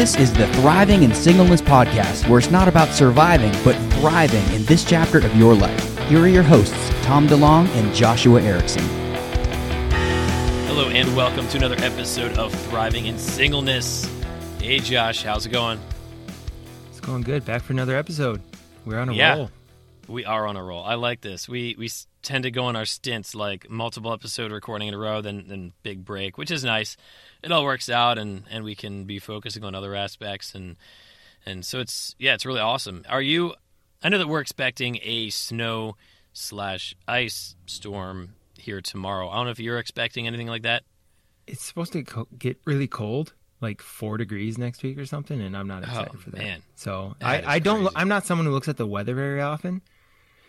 This is the Thriving in Singleness podcast, where it's not about surviving, but thriving in this chapter of your life. Here are your hosts, Tom DeLong and Joshua Erickson. Hello, and welcome to another episode of Thriving in Singleness. Hey, Josh, how's it going? It's going good. Back for another episode. We're on a Yeah. roll. We are on a roll. I like this. We we tend to go on our stints like multiple episode recording in a row, then then big break, which is nice. It all works out, and and we can be focusing on other aspects, and and so it's yeah, it's really awesome. Are you? I know that we're expecting a snow slash ice storm here tomorrow. I don't know if you're expecting anything like that. It's supposed to co- get really cold, like four degrees next week or something, and I'm not oh, excited Oh, for that. man. So That I, I don't. crazy. I'm not someone who looks at the weather very often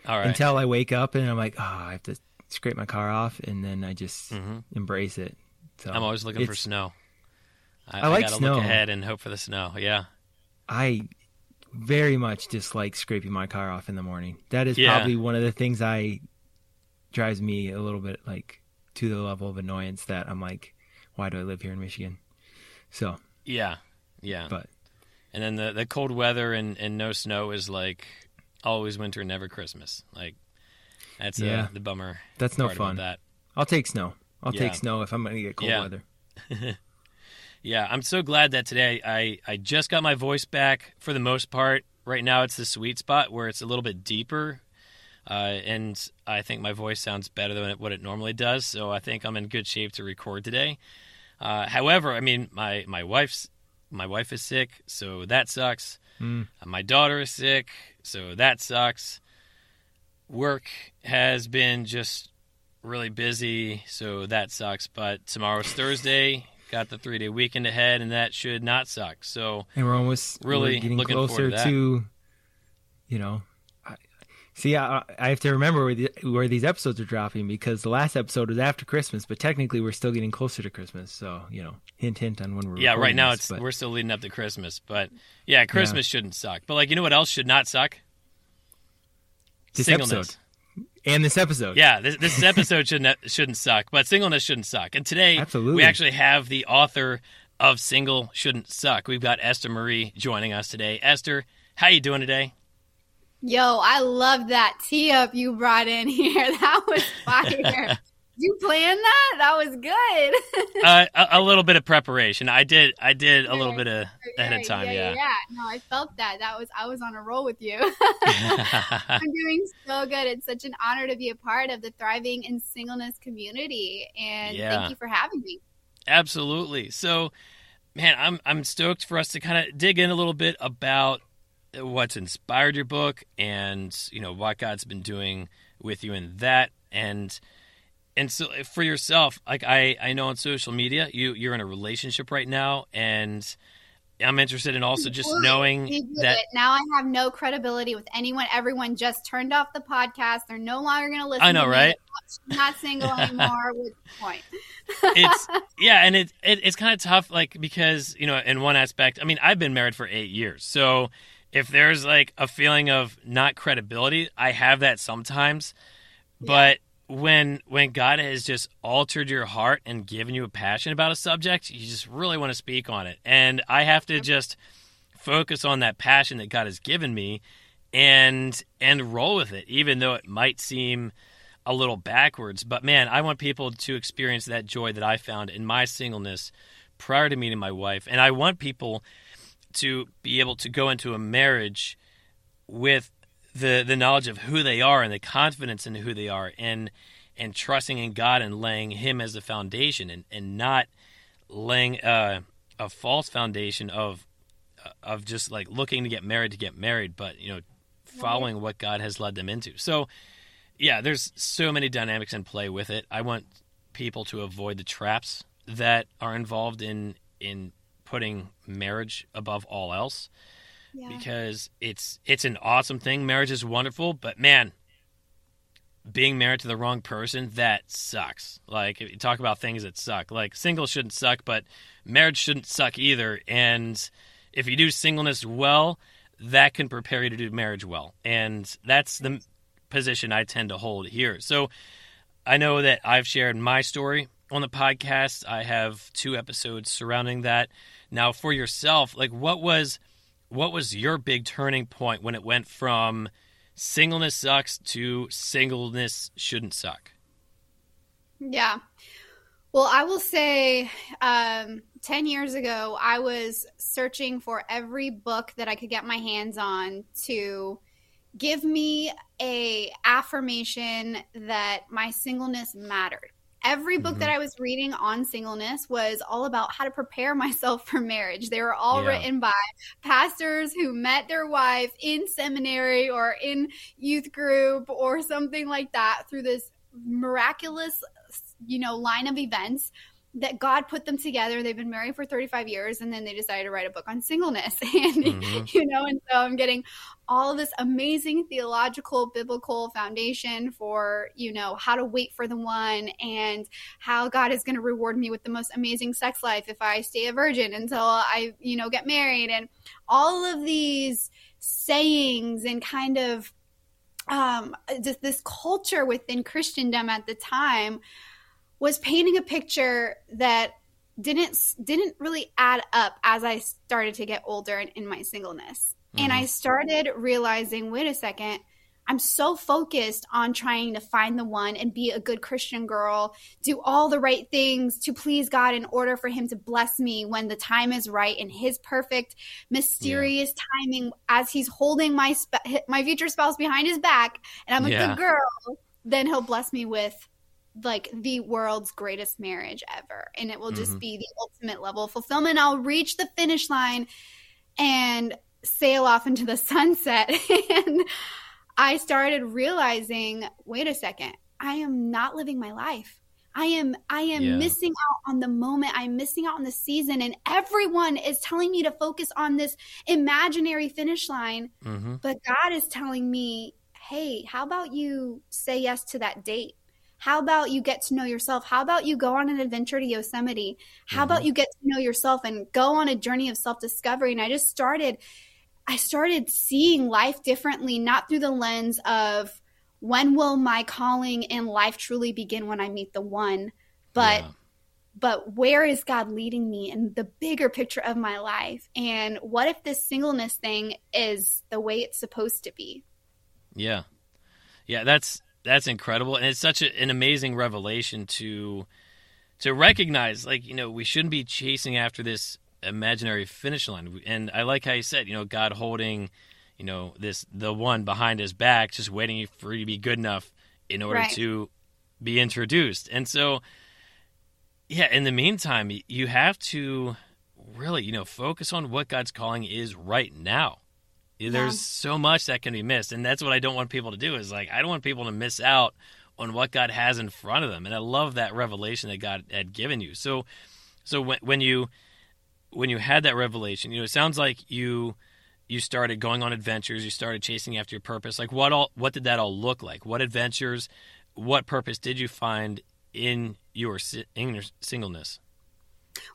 right. until I wake up and I'm like, oh, I have to scrape my car off, and then I just Mhm. embrace it. So I'm always looking for snow. I, I like gotta snow. look ahead and hope for the snow. Yeah. I very much dislike scraping my car off in the morning. That is Yeah. probably one of the things I drives me a little bit like to the level of annoyance that I'm like, why do I live here in Michigan? So, Yeah. Yeah. but And then the, the cold weather and, and no snow is like always winter, never Christmas. Like that's Yeah. the bummer. that's no fun. That. I'll take snow. I'll Yeah. take snow if I'm going to get cold Yeah. weather. Yeah, I'm so glad that today I, I just got my voice back for the most part. Right now, it's the sweet spot where it's a little bit deeper, uh, and I think my voice sounds better than what it normally does. So I think I'm in good shape to record today. Uh, however, I mean my my wife's my wife is sick, so that sucks. Mm. Uh, My daughter is sick, so that sucks. Work has been just really busy, so that sucks. But tomorrow's Thursday, got the three day weekend ahead, and that should not suck. So And we're almost Really we're getting looking closer to to, you know, see, I, I have to remember where, the, where these episodes are dropping because the last episode was after Christmas, but technically we're still getting closer to Christmas. So, you know, hint, hint on when we're yeah, right now this, it's but we're still leading up to Christmas, but yeah, Christmas shouldn't suck. But like, you know what else should not suck? This Singleness. episode. and this episode. Yeah, this, this episode shouldn't shouldn't suck, but singleness shouldn't suck. And today, Absolutely. we actually have the author of "Single Shouldn't Suck." We've got Esther Marie joining us today. Esther, how you doing today? Yo, I love that tee up you brought in here. That was fire. you planned that? That was good. uh, a, a little bit of preparation. I did. I did a little bit of ahead of time. yeah, Yeah. yeah. No, I felt that. That was I was on a roll with you. I'm doing so good. It's such an honor to be a part of the thriving in singleness community, and Yeah. thank you for having me. Absolutely. So, man, I'm I'm stoked for us to kind of dig in a little bit about what's inspired your book and you know what God's been doing with you in that and and so eh, for yourself like I I know on social media you you're in a relationship right now and I'm interested in also just knowing that it. now I have no credibility with anyone. Everyone just turned off the podcast. They're no longer going to listen. I know, right? I'm not single anymore. What's the point? it's yeah, and it, it it's kind of tough, like because you know, in one aspect, I mean, I've been married for eight years, so if there's like a feeling of not credibility, I have that sometimes. But when when God has just altered your heart and given you a passion about a subject, you just really want to speak on it, and I have to just focus on that passion that God has given me, and and roll with it, even though it might seem a little backwards. But man, I want people to experience that joy that I found in my singleness prior to meeting my wife. And I want people to be able to go into a marriage with the the knowledge of who they are and the confidence in who they are and and trusting in God and laying him as the foundation and, and not laying uh, a false foundation of of just like looking to get married to get married, but you know, following what God has led them into. So yeah, there's so many dynamics in play with it. I want people to avoid the traps that are involved in in putting marriage above all else Yeah. because it's it's an awesome thing. Marriage is wonderful, but man, being married to the wrong person that sucks. Like if you talk about things that suck, like single shouldn't suck, but marriage shouldn't suck either. And if you do singleness well, that can prepare you to do marriage well, and that's the position I tend to hold here. So I know that I've shared my story on the podcast. I have two episodes surrounding that. Now, for yourself, like what was what was your big turning point when it went from singleness sucks to singleness shouldn't suck? Yeah. Well, I will say um, 10 years ago, I was searching for every book that I could get my hands on to give me a affirmation that my singleness mattered. Every book mm-hmm. that I was reading on singleness was all about how to prepare myself for marriage. They were all yeah. written by pastors who met their wife in seminary or in youth group or something like that through this miraculous you know line of events that God put them together. They've been married for 35 years and then they decided to write a book on singleness. And, mm-hmm. you know, and so I'm getting all of this amazing theological, biblical foundation for, you know, how to wait for the one and how God is going to reward me with the most amazing sex life if I stay a virgin until I, you know, get married. And all of these sayings and kind of um, just this culture within Christendom at the time was painting a picture that didn't didn't really add up as I started to get older in, in my singleness. Mm-hmm. And I started realizing, wait a second, I'm so focused on trying to find the one and be a good Christian girl, do all the right things to please God in order for Him to bless me when the time is right in His perfect, mysterious yeah. timing as He's holding my sp- my future spouse behind His back, and I'm a yeah. good girl. Then He'll bless me with like the world's greatest marriage ever and it will just mm-hmm. be the ultimate level of fulfillment i'll reach the finish line and sail off into the sunset and i started realizing wait a second i am not living my life i am i am yeah. missing out on the moment i'm missing out on the season and everyone is telling me to focus on this imaginary finish line mm-hmm. but god is telling me hey how about you say yes to that date how about you get to know yourself? How about you go on an adventure to Yosemite? How mm-hmm. about you get to know yourself and go on a journey of self discovery? And I just started, I started seeing life differently, not through the lens of when will my calling in life truly begin when I meet the one, but yeah. but where is God leading me in the bigger picture of my life? And what if this singleness thing is the way it's supposed to be? Yeah. Yeah, that's that's incredible, and it's such a, an amazing revelation to to recognize. Like you know, we shouldn't be chasing after this imaginary finish line. And I like how you said, you know, God holding, you know, this the one behind his back, just waiting for you to be good enough in order right. to be introduced. And so, yeah, in the meantime, you have to really, you know, focus on what God's calling is right now. There's so much that can be missed, and that's what I don't want people to do. Is like I don't want people to miss out on what God has in front of them, and I love that revelation that God had given you. So, so when when you when you had that revelation, you know, it sounds like you you started going on adventures, you started chasing after your purpose. Like what all what did that all look like? What adventures, what purpose did you find in your in your singleness?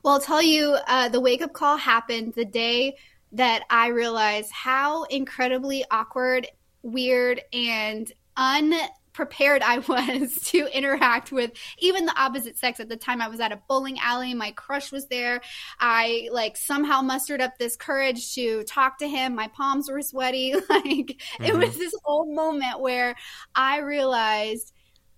Well, I'll tell you, uh, the wake up call happened the day that I realized how incredibly awkward, weird, and unprepared I was to interact with even the opposite sex. At the time, I was at a bowling alley. My crush was there. I like somehow mustered up this courage to talk to him. My palms were sweaty. Like mm-hmm. it was this whole moment where I realized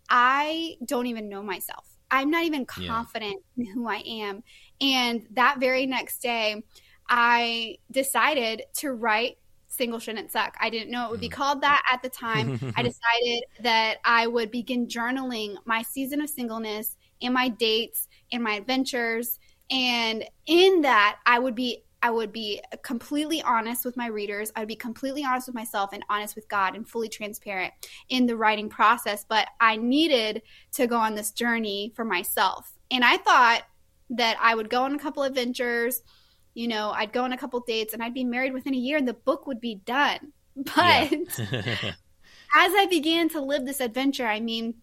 I don't even know myself. I'm not even confident yeah. in who I am. And that very next day, I decided to write Single Shouldn't Suck. I didn't know it would be mm. called that at the time. I decided that I would begin journaling my season of singleness and my dates and my adventures. And in that, I would be I would be completely honest with my readers. I'd be completely honest with myself and honest with God and fully transparent in the writing process. But I needed to go on this journey for myself. And I thought that I would go on a couple adventures you know, I'd go on a couple dates and I'd be married within a year and the book would be done. But yeah. as I began to live this adventure, I mean,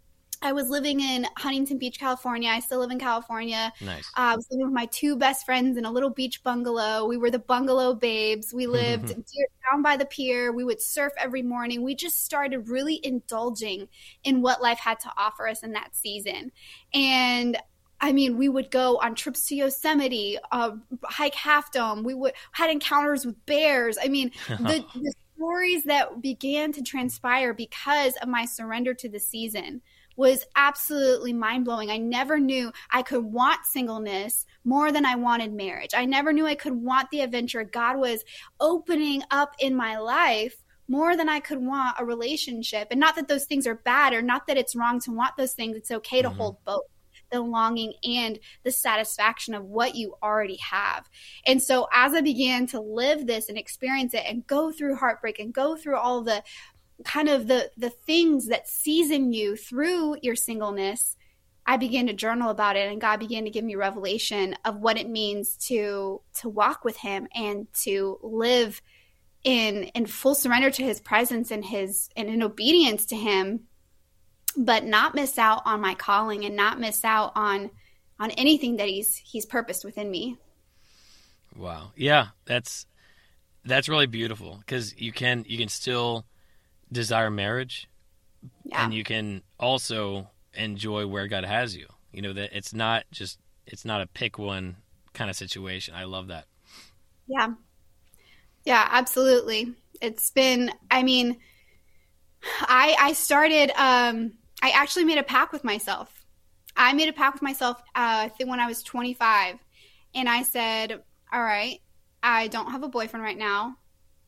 I was living in Huntington Beach, California. I still live in California. Nice. Uh, I was living with my two best friends in a little beach bungalow. We were the bungalow babes. We lived down by the pier. We would surf every morning. We just started really indulging in what life had to offer us in that season. And I mean, we would go on trips to Yosemite, uh, hike Half Dome. We would had encounters with bears. I mean, the, the stories that began to transpire because of my surrender to the season was absolutely mind blowing. I never knew I could want singleness more than I wanted marriage. I never knew I could want the adventure God was opening up in my life more than I could want a relationship. And not that those things are bad or not that it's wrong to want those things. It's okay to mm-hmm. hold both the longing and the satisfaction of what you already have. And so as I began to live this and experience it and go through heartbreak and go through all the kind of the the things that season you through your singleness, I began to journal about it and God began to give me revelation of what it means to to walk with him and to live in in full surrender to his presence and his and in obedience to him but not miss out on my calling and not miss out on on anything that he's he's purposed within me. Wow. Yeah, that's that's really beautiful because you can you can still desire marriage yeah. and you can also enjoy where God has you. You know that it's not just it's not a pick one kind of situation. I love that. Yeah. Yeah, absolutely. It's been I mean I I started um I actually made a pact with myself. I made a pact with myself uh, I think when I was 25 and I said, "All right, I don't have a boyfriend right now.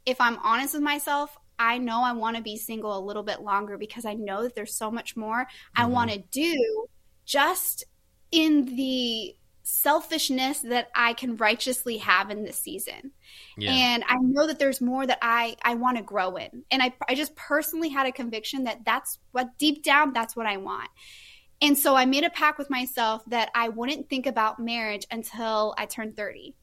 If I'm honest with myself, I know I want to be single a little bit longer because I know that there's so much more mm-hmm. I want to do just in the selfishness that I can righteously have in this season. Yeah. And I know that there's more that I I want to grow in. And I I just personally had a conviction that that's what deep down that's what I want. And so I made a pact with myself that I wouldn't think about marriage until I turned 30.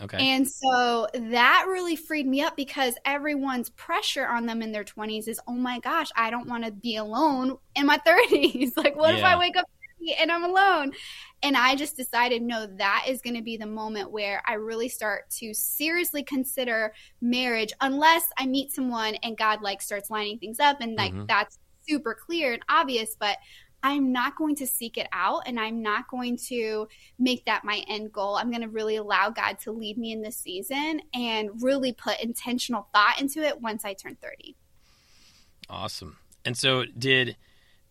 Okay. And so that really freed me up because everyone's pressure on them in their 20s is, oh my gosh, I don't want to be alone in my 30s. like, what yeah. if I wake up and I'm alone? And I just decided, no, that is going to be the moment where I really start to seriously consider marriage, unless I meet someone and God like starts lining things up and like mm-hmm. that's super clear and obvious. But I'm not going to seek it out and I'm not going to make that my end goal. I'm going to really allow God to lead me in this season and really put intentional thought into it once I turn 30. Awesome. And so did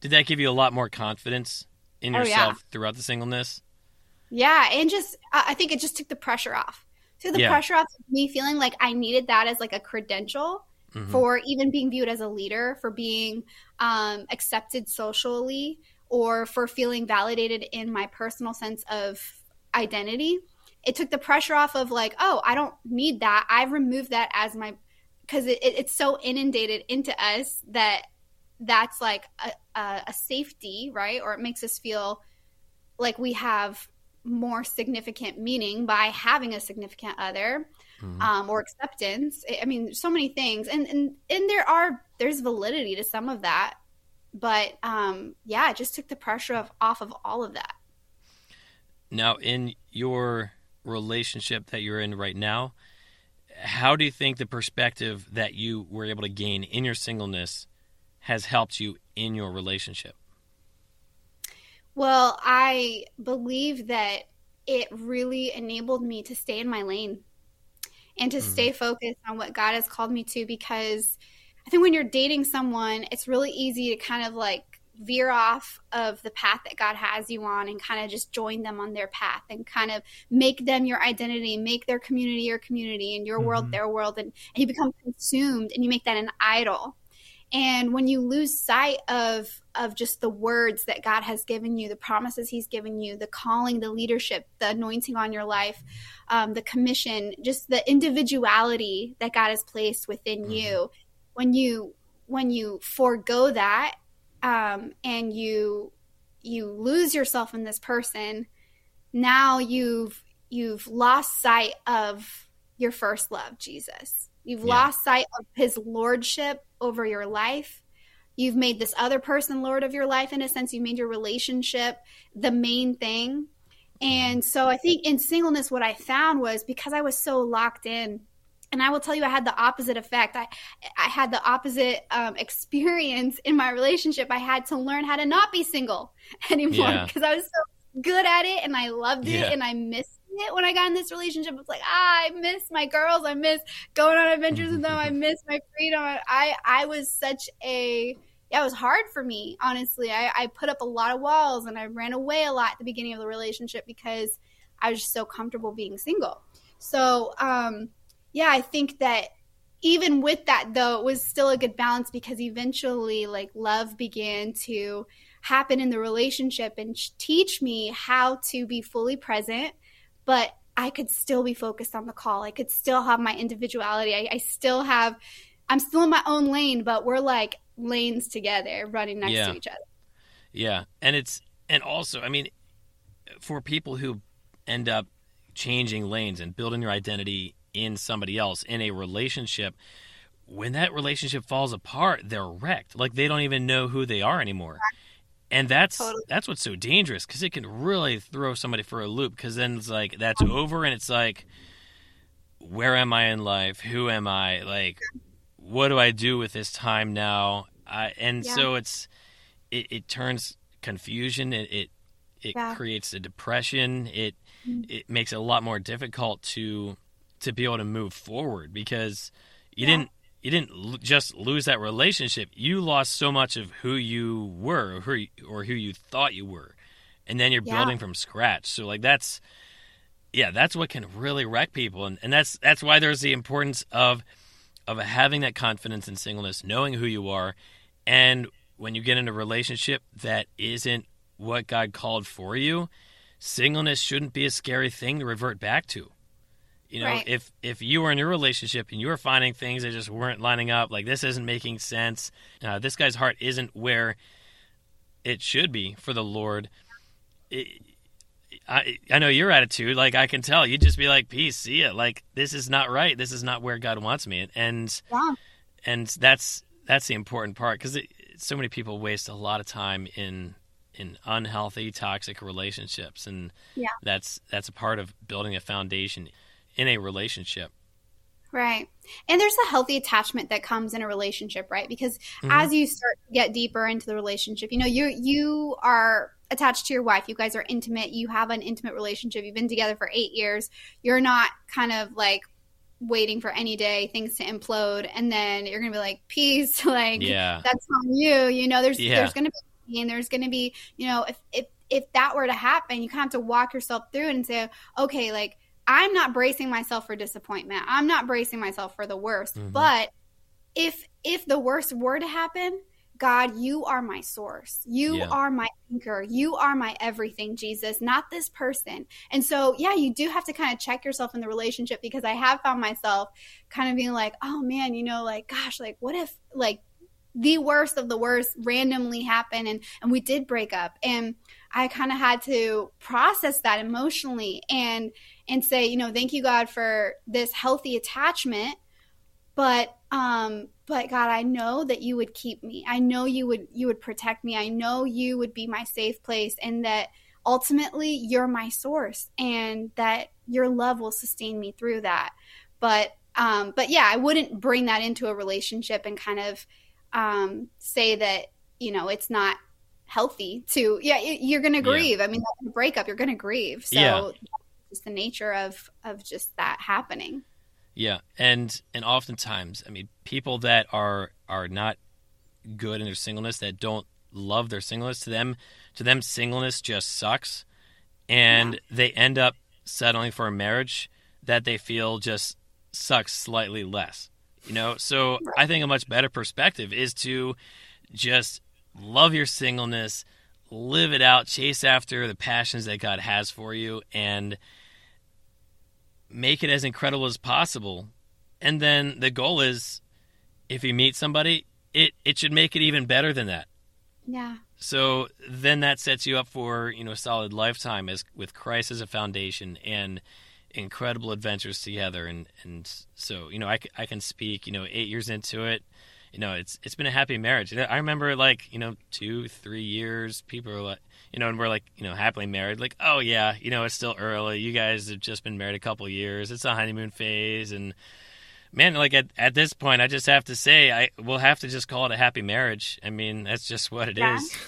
did that give you a lot more confidence in yourself oh, yeah. throughout the singleness? Yeah, and just I think it just took the pressure off. Took the yeah. pressure off me feeling like I needed that as like a credential mm-hmm. for even being viewed as a leader, for being um, accepted socially, or for feeling validated in my personal sense of identity. It took the pressure off of like, oh, I don't need that. I've removed that as my because it, it, it's so inundated into us that that's like a, a, a safety, right? Or it makes us feel like we have more significant meaning by having a significant other mm-hmm. um, or acceptance. I mean, so many things, and and and there are there's validity to some of that, but um, yeah, it just took the pressure of off of all of that. Now, in your relationship that you're in right now, how do you think the perspective that you were able to gain in your singleness has helped you in your relationship? Well, I believe that it really enabled me to stay in my lane and to mm-hmm. stay focused on what God has called me to because I think when you're dating someone, it's really easy to kind of like veer off of the path that God has you on and kind of just join them on their path and kind of make them your identity, make their community your community and your mm-hmm. world their world and, and you become consumed and you make that an idol. And when you lose sight of of just the words that God has given you, the promises He's given you, the calling, the leadership, the anointing on your life, um, the commission, just the individuality that God has placed within mm-hmm. you, when you when you forego that um, and you you lose yourself in this person, now you've you've lost sight of your first love, Jesus. You've yeah. lost sight of his lordship over your life. You've made this other person lord of your life in a sense. You made your relationship the main thing. And so I think in singleness, what I found was because I was so locked in, and I will tell you, I had the opposite effect. I, I had the opposite um, experience in my relationship. I had to learn how to not be single anymore because yeah. I was so good at it and I loved it Yeah. and I missed it when I got in this relationship. It's like, ah, I miss my girls. I miss going on adventures with them. I miss my freedom. I, I was such a, yeah, it was hard for me, honestly. I, I put up a lot of walls and I ran away a lot at the beginning of the relationship because I was just so comfortable being single. So, um, yeah, I think that even with that though, it was still a good balance because eventually like love began to happen in the relationship and teach me how to be fully present, but I could still be focused on the call. I could still have my individuality. I, I still have, I'm still in my own lane, but we're like lanes together running next Yeah. to each other. Yeah, and it's and also, I mean, for people who end up changing lanes and building their identity in somebody else in a relationship, when that relationship falls apart, they're wrecked. Like they don't even know who they are anymore. And that's Totally. that's what's so dangerous because it can really throw somebody for a loop. Because then it's like that's oh. over, and it's like, where am I in life? Who am I? Like, what do I do with this time now? I, and Yeah. so it's it, it turns confusion. It it, it Yeah. creates a depression. It mm. it makes it a lot more difficult to to be able to move forward because you Yeah. didn't you didn't l- just lose that relationship. You lost so much of who you were or who you, or who you thought you were, and then you're Yeah. building from scratch. So like that's yeah, that's what can really wreck people, and and that's that's why there's the importance of of having that confidence in singleness, knowing who you are, and when you get in a relationship that isn't what God called for you, singleness shouldn't be a scary thing to revert back to. You know, Right. if if you were in your relationship and you were finding things that just weren't lining up, like this isn't making sense, uh, this guy's heart isn't where it should be for the Lord. It, I I know your attitude. Like I can tell, you'd just be like, "Peace, see ya." Like this is not right. This is not where God wants me. And Yeah. and that's that's the important part because so many people waste a lot of time in in unhealthy, toxic relationships, and Yeah. that's that's a part of building a foundation in a relationship. Right. And there's a healthy attachment that comes in a relationship, right? Because Mhm. as you start to get deeper into the relationship, you know, you you are attached to your wife. You guys are intimate. You have an intimate relationship. You've been together for 8 years. You're not kind of like waiting for any day things to implode and then you're going to be like peace like Yeah, that's on you. You know, there's Yeah. there's going to be and There's going to be, you know, if if if that were to happen, you kind of have to walk yourself through it and say, okay, like I'm not bracing myself for disappointment. I'm not bracing myself for the worst. Mhm. But if if the worst were to happen, God, you are my source. You Yeah. are my anchor. You are my everything, Jesus, not this person. And so, yeah, you do have to kind of check yourself in the relationship because I have found myself kind of being like, oh man, you know, like, gosh, like, what if, like, the worst of the worst randomly happened and, and we did break up. And I kind of had to process that emotionally and, and say, you know, thank you, God, for this healthy attachment. But, um, but God, I know that you would keep me. I know you would, you would protect me. I know you would be my safe place and that ultimately you're my source and that your love will sustain me through that. But, um, but yeah, I wouldn't bring that into a relationship and kind of, um, say that, you know, it's not healthy to, yeah, you're going to Yeah. grieve. I mean, breakup, you're going to grieve. So Yeah. It's the nature of, of just that happening. yeah, and and oftentimes, I mean, people that are are not good in their singleness, that don't love their singleness, to them, to them, singleness just sucks, and they end up settling for a marriage that they feel just sucks slightly less. You know, so I think a much better perspective is to just love your singleness, live it out, chase after the passions that God has for you, and make it as incredible as possible. And then the goal is if you meet somebody, it, it should make it even better than that. Yeah. So then that sets you up for, you know, a solid lifetime as with Christ as a foundation and incredible adventures together and and so, you know, I, I can speak, you know, 8 years into it, you know, it's it's been a happy marriage. I remember like, you know, 2, 3 years people are like, you know, and we're like, you know, happily married like, "Oh yeah, you know, it's still early. You guys have just been married a couple years. It's a honeymoon phase and man, like at, at this point, I just have to say, I we'll have to just call it a happy marriage. I mean, that's just what it is. Yeah.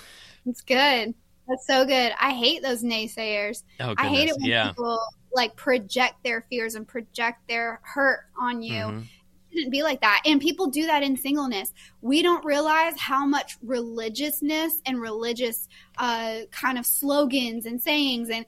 It's good. That's so good. I hate those naysayers. Oh, I hate it when yeah. people like project their fears and project their hurt on you. Mhm. Shouldn't be like that. And people do that in singleness. We don't realize how much religiousness and religious uh, kind of slogans and sayings and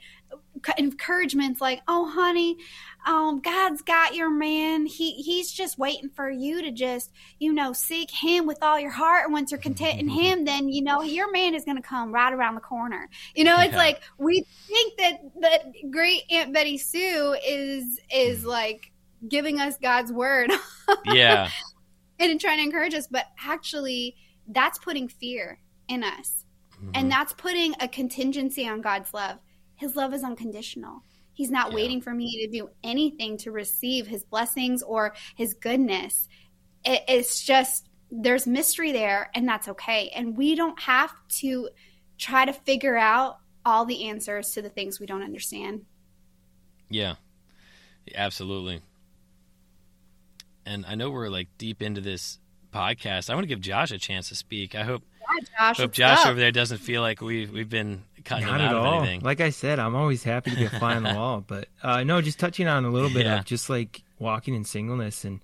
encouragements like, "Oh, honey, um, God's got your man. He he's just waiting for you to just, you know, seek Him with all your heart. And once you're content in Him, then you know your man is going to come right around the corner. You know, it's Yeah. like we think that that great Aunt Betty Sue is is like giving us God's word Yeah. and trying to encourage us, but actually, that's putting fear in us, Mhm. and that's putting a contingency on God's love. His love is unconditional. He's not Yeah. waiting for me to do anything to receive his blessings or his goodness. It, it's just there's mystery there, and that's okay. And we don't have to try to figure out all the answers to the things we don't understand. Yeah, absolutely. And I know we're like deep into this podcast. I want to give Josh a chance to speak. I hope Yeah, Josh, hope Josh up? over there doesn't feel like we've we've been cutting Not him at out of anything. Like I said, I'm always happy to be a fly on the wall. But uh, no, just touching on a little bit Yeah. of just like walking in singleness and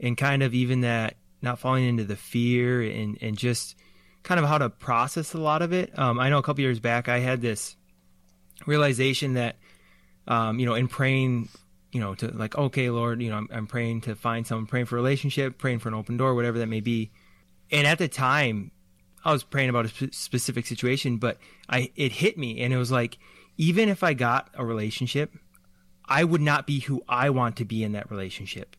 and kind of even that not falling into the fear and and just kind of how to process a lot of it. Um, I know a couple years back I had this realization that um, you know in praying you know to like okay Lord you know I'm, I'm praying to find someone praying for a relationship praying for an open door whatever that may be and at the time I was praying about a sp- specific situation, but I it hit me, and it was like, even if I got a relationship, I would not be who I want to be in that relationship.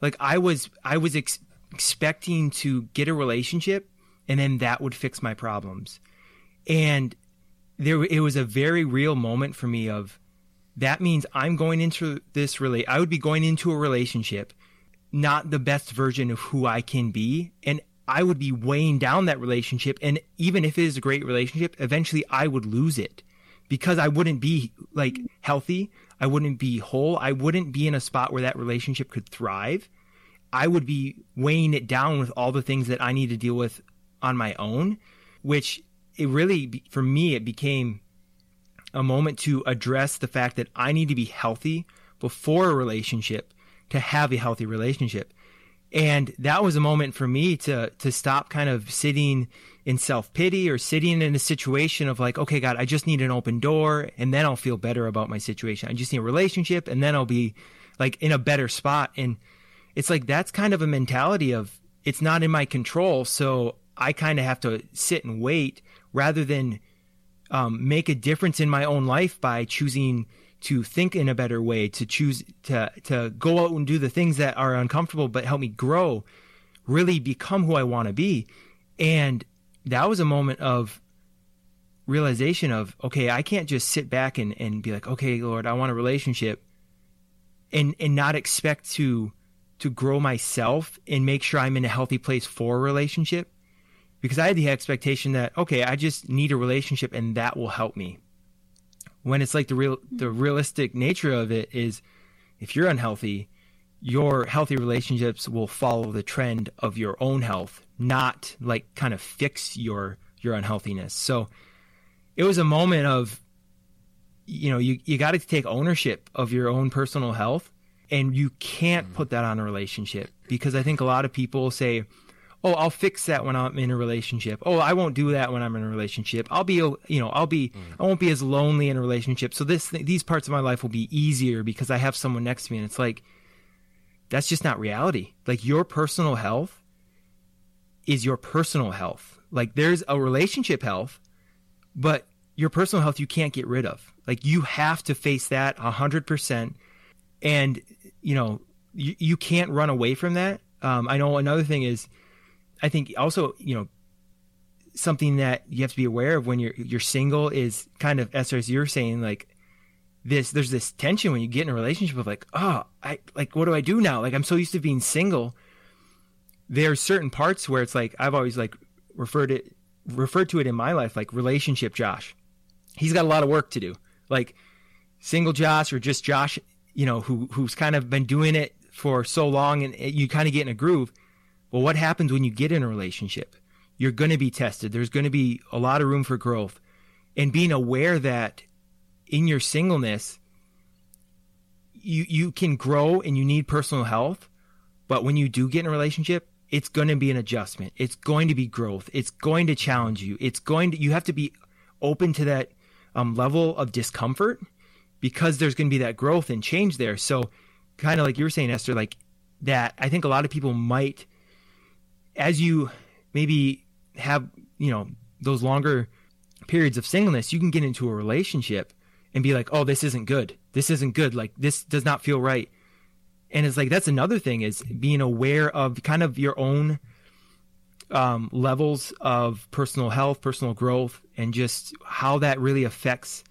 Like I was, I was ex- expecting to get a relationship, and then that would fix my problems, and there it was a very real moment for me of that means I'm going into this rela- I would be going into a relationship not the best version of who I can be and I would be weighing down that relationship and even if it is a great relationship eventually I would lose it because I wouldn't be like healthy I wouldn't be whole I wouldn't be in a spot where that relationship could thrive. I would be weighing it down with all the things that I need to deal with on my own which it really for me it became a moment to address the fact that I need to be healthy before a relationship to have a healthy relationship. And that was a moment for me to to stop kind of sitting in self-pity or sitting in a situation of like, okay, God, I just need an open door and then I'll feel better about my situation. I just need a relationship and then I'll be like in a better spot. And it's like that's kind of a mentality of it's not in my control, so I kind of have to sit and wait rather than um, make a difference in my own life by choosing to think in a better way, to choose to to go out and do the things that are uncomfortable but help me grow, really become who I want to be. And that was a moment of realization of okay, I can't just sit back and, and be like, okay, Lord, I want a relationship and and not expect to to grow myself and make sure I'm in a healthy place for a relationship because I had the expectation that okay, I just need a relationship and that will help me. When it's like the real the realistic nature of it is if you're unhealthy, your healthy relationships will follow the trend of your own health, not like kind of fix your your unhealthiness. So it was a moment of you know, you you got to take ownership of your own personal health and you can't mm-hmm. put that on a relationship because I think a lot of people say oh i'll fix that when i'm in a relationship. Oh i won't do that when i'm in a relationship. I'll be you know i'll be i won't be as lonely in a relationship. So this these parts of my life will be easier because i have someone next to me and it's like that's just not reality. Like your personal health is your personal health. Like there's a relationship health but your personal health you can't get rid of. Like you have to face that 100% and you know you, you can't run away from that. Um, i know another thing is I think also, you know, something that you have to be aware of when you're you're single is kind of as as you're saying, like this there's this tension when you get in a relationship of like, oh, I like what do I do now? Like I'm so used to being single. There's certain parts where it's like I've always like referred it referred to it in my life like relationship Josh. He's got a lot of work to do. Like single Josh or just Josh, you know, who who's kind of been doing it for so long and you kind of get in a groove well, what happens when you get in a relationship? You're going to be tested. There's going to be a lot of room for growth. and being aware that in your singleness you you can grow and you need personal health but when you do get in a relationship it's going to be an adjustment it's going to be growth it's going to challenge you it's going to you have to be open to that um, level of discomfort because there's going to be that growth and change there so kind of like you were saying esther like that i think a lot of people might as you maybe have you know those longer periods of singleness you can get into a relationship and be like oh this isn't good. This isn't good. Like this does not feel right. And it's like that's another thing is being aware of kind of your own um, levels of personal health personal growth and just how that really affects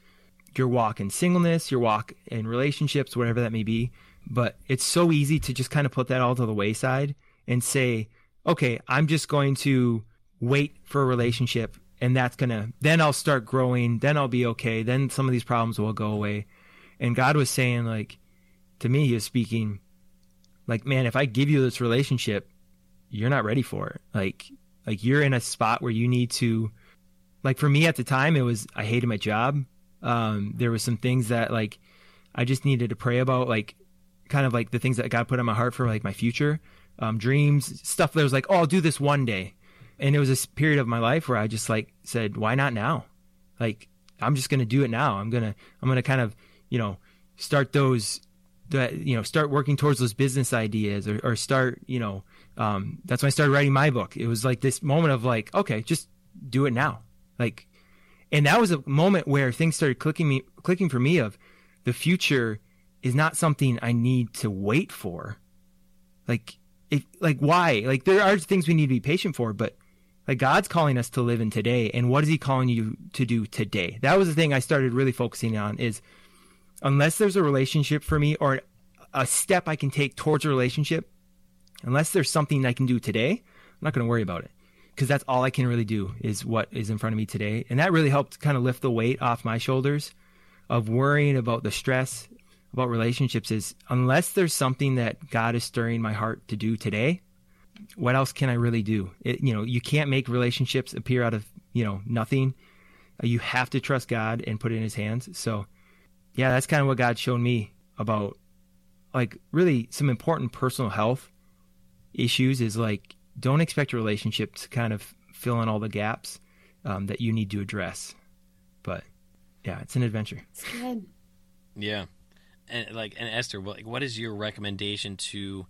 your walk in singleness your walk in relationships whatever that may be. But it's so easy to just kind of put that all to the wayside and say okay i'm just going to wait for a relationship and that's gonna then I'll start growing, then I'll be okay, then some of these problems will go away. And God was saying like to me, he was speaking like, man, if I give you this relationship, you're not ready for it. Like like you're in a spot where you need to like for me at the time it was I hated my job. Um there was some things that like I just needed to pray about like kind of like the things that God put on my heart for like my future, um dreams, stuff that was like, "Oh, I'll do this one day." and it was this period of my life where I just like said, why not now? Like I'm just going to do it now. I'm going to I'm going to kind of, you know, start those that you know, start working towards those business ideas or, or start, you know, um, that's when I started writing my book. It was like this moment of like, okay, just do it now. Like and that was a moment where things started clicking me clicking for me of the future is not something I need to wait for. Like if, like why? Like there are things we need to be patient for, but like God's calling us to live in today, and what is He calling you to do today? That was the thing I started really focusing on. Is unless there's a relationship for me or a step I can take towards a relationship, unless there's something I can do today, I'm not going to worry about it because that's all I can really do is what is in front of me today, and that really helped kind of lift the weight off my shoulders of worrying about the stress about relationships. Is unless there's something that God is stirring my heart to do today, what else can I really do? It, you know, you can't make relationships appear out of, you know, nothing. Uh, you have to trust God and put it in his hands. So, yeah, that's kind of what God showed me about like really some important personal health issues is like don't expect a relationship to kind of fill in all the gaps um, that you need to address. But yeah, it's an adventure. It's good. Yeah. And like and Esther, like what is your recommendation to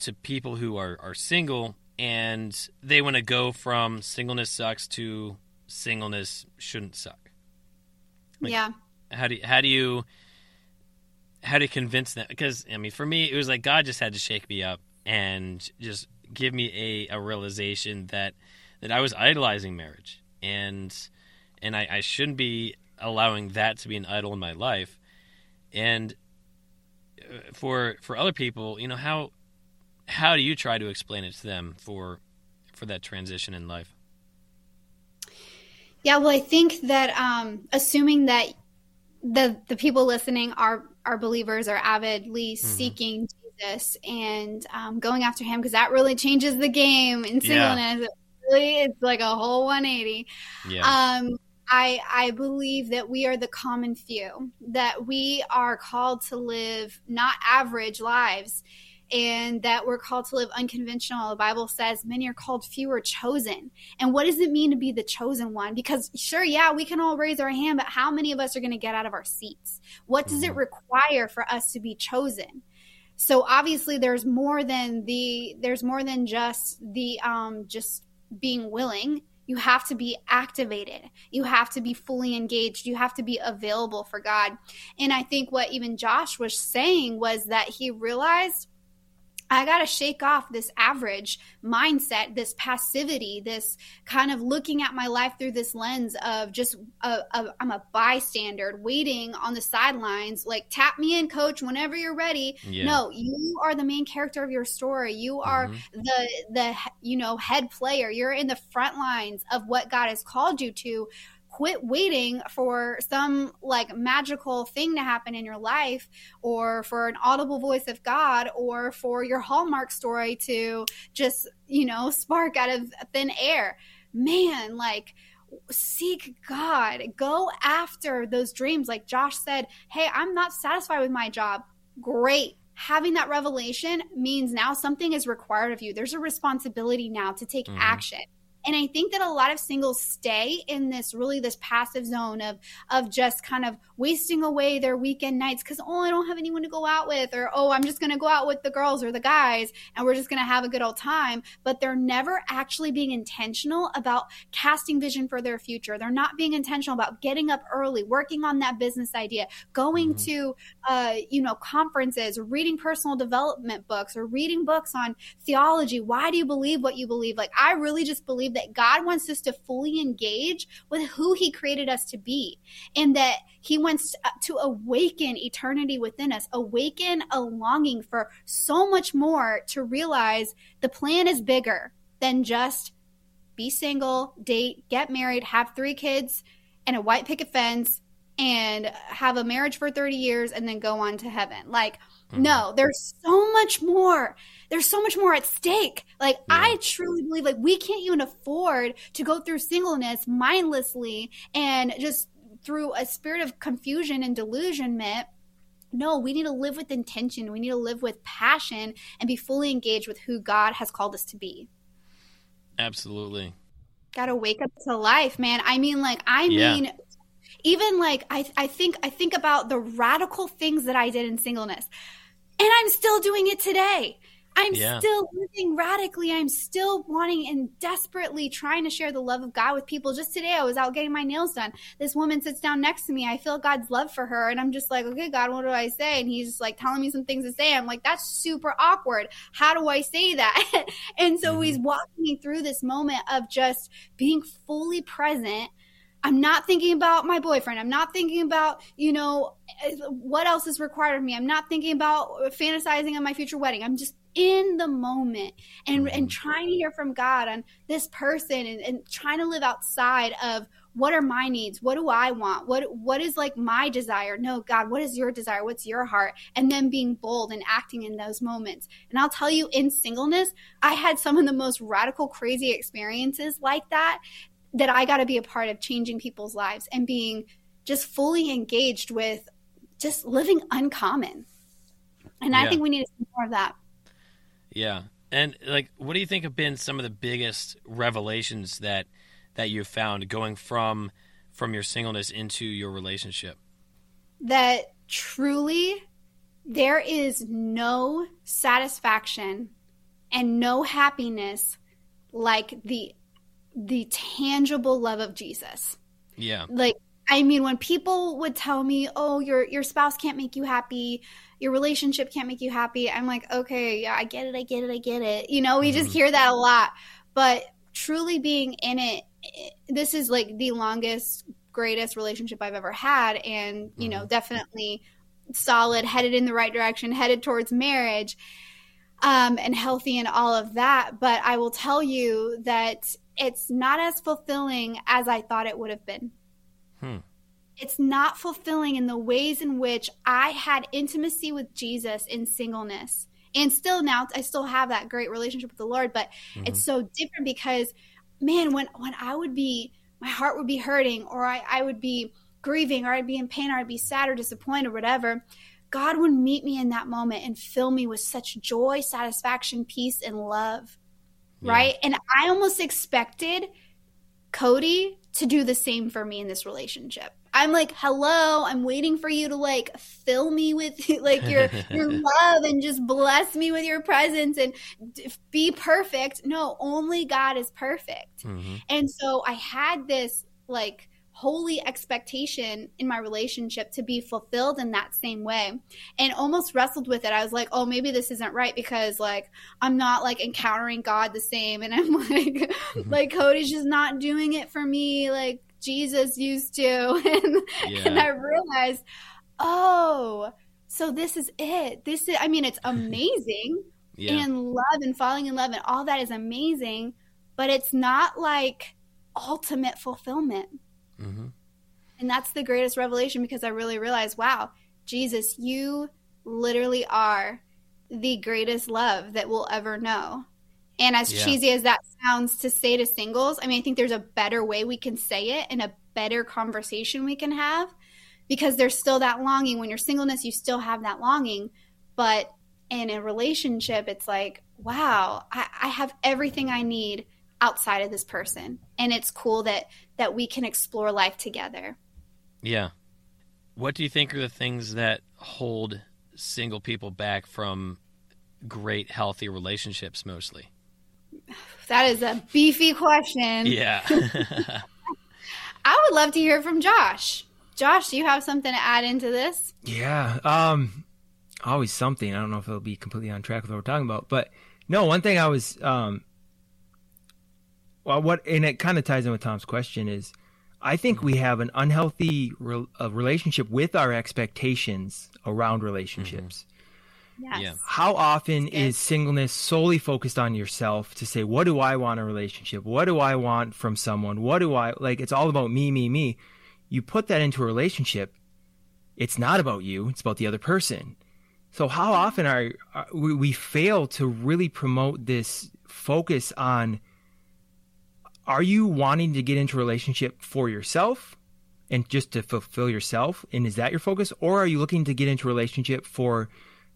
to people who are, are single and they want to go from singleness sucks to singleness shouldn't suck. Like, yeah. How do you, how do you how do you convince them? Because I mean, for me, it was like God just had to shake me up and just give me a, a realization that that I was idolizing marriage and and I, I shouldn't be allowing that to be an idol in my life. And uh, for for other people, you know how how do you try to explain it to them for for that transition in life? Yeah, well, I think that um, assuming that the the people listening are are believers are avidly mm-hmm. seeking Jesus and um, going after Him because that really changes the game in singleness. Yeah. It really, it's like a whole 180. Yeah. Um, I I believe that we are the common few that we are called to live not average lives and that we're called to live unconventional. The Bible says many are called, few are chosen. And what does it mean to be the chosen one? Because sure, yeah, we can all raise our hand, but how many of us are going to get out of our seats? What does it mm-hmm. require for us to be chosen? So obviously there's more than the there's more than just the um just being willing you have to be activated. You have to be fully engaged. You have to be available for God. And I think what even Josh was saying was that he realized I got to shake off this average mindset, this passivity, this kind of looking at my life through this lens of just i am a bystander waiting on the sidelines. Like, tap me in, coach, whenever you're ready. Yeah. No, you are the main character of your story. You are mm-hmm. the the you know head player. You're in the front lines of what God has called you to quit waiting for some like magical thing to happen in your life or for an audible voice of God or for your Hallmark story to just, you know, spark out of thin air. Man, like seek God, go after those dreams. Like Josh said, hey, I'm not satisfied with my job. Great. Having that revelation means now something is required of you. There's a responsibility now to take mm-hmm. action. And I think that a lot of singles stay in this really this passive zone of of just kind of wasting away their weekend nights because oh I don't have anyone to go out with or oh I'm just gonna go out with the girls or the guys and we're just gonna have a good old time. But they're never actually being intentional about casting vision for their future. They're not being intentional about getting up early, working on that business idea, going mm-hmm. to uh, you know conferences, reading personal development books, or reading books on theology. Why do you believe what you believe? Like I really just believe believe that God wants us to fully engage with who He created us to be, and that He wants to awaken eternity within us, awaken a longing for so much more to realize the plan is bigger than just be single, date, get married, have three kids, and a white picket fence, and have a marriage for 30 years and then go on to heaven. Like, mm-hmm. no, there's so much more there's so much more at stake. Like yeah. I truly believe like we can't even afford to go through singleness mindlessly and just through a spirit of confusion and delusionment no, we need to live with intention. We need to live with passion and be fully engaged with who God has called us to be. Absolutely. Got to wake up to life, man. I mean, like, I yeah. mean, even like, I, I think, I think about the radical things that I did in singleness, and I'm still doing it today. I'm yeah. still living radically. I'm still wanting and desperately trying to share the love of God with people. Just today, I was out getting my nails done. This woman sits down next to me. I feel God's love for her. And I'm just like, okay, God, what do I say? And he's like telling me some things to say. I'm like, that's super awkward. How do I say that? and so mm-hmm. he's walking me through this moment of just being fully present. I'm not thinking about my boyfriend. I'm not thinking about, you know, what else is required of me. I'm not thinking about fantasizing on my future wedding. I'm just in the moment and and mm-hmm. trying to hear from God on this person and, and trying to live outside of what are my needs? What do i want? What what is like my desire? No god what is your desire? What's your heart? And then being bold and acting in those moments. And i'll tell you in singleness i had some of the most radical crazy experiences like that that i got to be a part of changing people's lives and being just fully engaged with just living uncommon. And yeah. i think we need to see more of that yeah. And like what do you think have been some of the biggest revelations that that you've found going from from your singleness into your relationship? That truly there is no satisfaction and no happiness like the the tangible love of Jesus. Yeah. Like I mean when people would tell me, "Oh, your your spouse can't make you happy," your relationship can't make you happy. I'm like, okay, yeah, I get it, I get it, I get it. You know, we mm-hmm. just hear that a lot. But truly being in it, this is like the longest, greatest relationship I've ever had. And, you mm-hmm. know, definitely solid, headed in the right direction, headed towards marriage. Um, and healthy and all of that. But I will tell you that it's not as fulfilling as I thought it would have been. Hmm it's not fulfilling in the ways in which I had intimacy with Jesus in singleness. And still now I still have that great relationship with the Lord, but mm-hmm. it's so different because man, when when I would be my heart would be hurting or I, I would be grieving or I'd be in pain or I'd be sad or disappointed or whatever, God would meet me in that moment and fill me with such joy, satisfaction, peace, and love. Yeah. Right. And I almost expected Cody to do the same for me in this relationship. I'm like, hello, I'm waiting for you to like fill me with like your your love and just bless me with your presence and be perfect. No, only God is perfect. Mm-hmm. And so I had this like holy expectation in my relationship to be fulfilled in that same way and almost wrestled with it i was like oh maybe this isn't right because like i'm not like encountering god the same and i'm like mm-hmm. like cody's just not doing it for me like Jesus used to. and, yeah. and I realized, oh, so this is it. This is, I mean, it's amazing. yeah. And love and falling in love and all that is amazing, but it's not like ultimate fulfillment. Mm-hmm. And that's the greatest revelation because I really realized, wow, Jesus, you literally are the greatest love that we'll ever know. And as yeah. cheesy as that sounds to say to singles. I mean, I think there's a better way we can say it and a better conversation we can have because there's still that longing. When you're singleness, you still have that longing. But in a relationship, it's like, wow, I, I have everything I need outside of this person. And it's cool that that we can explore life together. Yeah. What do you think are the things that hold single people back from great healthy relationships mostly? That is a beefy question. Yeah. I would love to hear from Josh. Josh, do you have something to add into this? Yeah. Um always something. I don't know if it'll be completely on track with what we're talking about, but no, one thing I was um well what and it kind of ties in with Tom's question is I think we have an unhealthy re- relationship with our expectations around relationships. Yes. Yeah. How often is singleness solely focused on yourself to say, what do I want in a relationship? What do I want from someone? What do I like? It's all about me, me, me. You put that into a relationship, it's not about you, it's about the other person. So, how often are, are we, we fail to really promote this focus on are you wanting to get into a relationship for yourself and just to fulfill yourself? And is that your focus? Or are you looking to get into a relationship for